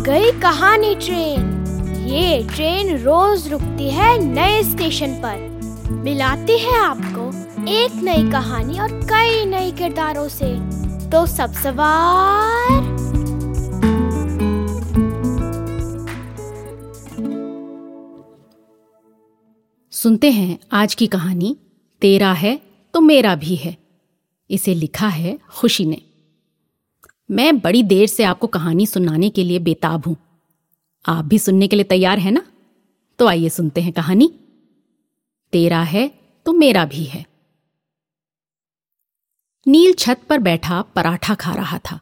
पुरानी ट्रेन। ये ट्रेन रोज रुकती है नए स्टेशन पर। मिलाती है आपको एक नई कहानी और कई नए किरदारों से। तो सब सवार। सुनते हैं आज की कहानी, तेरा है तो मेरा भी है। इसे लिखा है खुशी ने। मैं बड़ी देर से आपको कहानी सुनाने के लिए बेताब हूँ। आप भी सुनने के लिए तैयार है ना? तो आइए सुनते हैं कहानी। तेरा है तो मेरा भी है। नील छत पर बैठा पराठा खा रहा था।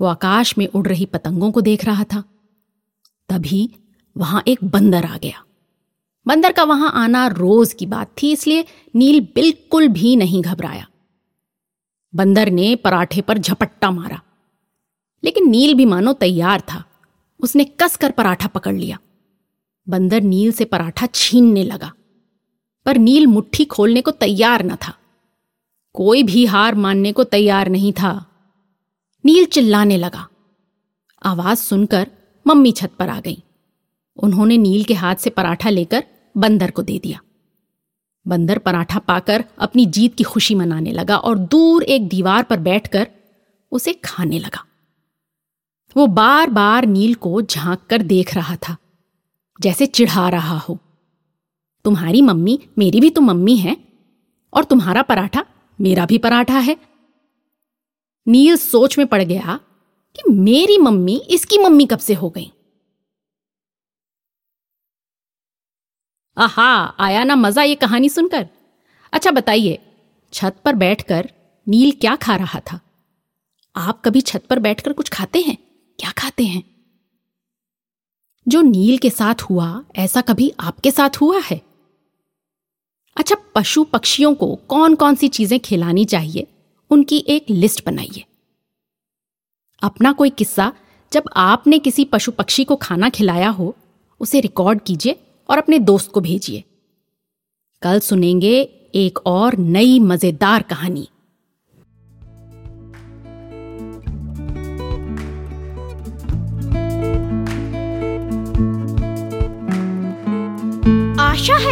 वो आकाश में उड़ रही पतंगों को देख रहा था। तभी वहाँ एक बंदर आ गया। बंदर का वहाँ आना रोज की बात थी, इसलिए नील बिल्कुल भी नहीं घबराया। बंदर ने पराठे पर झपट्टा मारा। लेकिन नील भी मानो तैयार था। उसने कसकर पराठा पकड़ लिया। बंदर नील से पराठा छीनने लगा। पर नील मुट्ठी खोलने को तैयार न था। कोई भी हार मानने को तैयार नहीं था। नील चिल्लाने लगा। आवाज़ सुनकर मम्मी छत पर आ गई। उन्होंने नील के हाथ से पराठा लेकर बंदर को दे दिया। बंदर पराठा पाकर अपनी जीत की खुशी मनाने लगा और दूर एक दीवार पर बैठकर उसे खाने लगा। वो बार बार नील को झाँक कर देख रहा था, जैसे चिढ़ा रहा हो। तुम्हारी मम्मी मेरी भी तो मम्मी है, और तुम्हारा पराठा मेरा भी पराठा है। नील सोच में पड़ गया कि मेरी मम्मी इसकी मम्मी कब से हो गई। आहा, आया ना मज़ा ये कहानी सुनकर। अच्छा बताइए, छत पर बैठकर नील क्या खा रहा था? आप कभी छत पर बैठकर कुछ खाते हैं? क्या खाते हैं? जो नील के साथ हुआ, ऐसा कभी आपके साथ हुआ है? अच्छा पशु पक्षियों को कौन कौन सी चीज़ें खिलानी चाहिए? उनकी एक लिस्ट बनाइए। अपना कोई किस्सा, जब आपने किसी पशु पक्षी को खाना खिलाया हो, उसे रिकॉर्ड कीजिए और अपने दोस्त को भेजिए। कल सुनेंगे एक और नई मज़ेदार कहानी।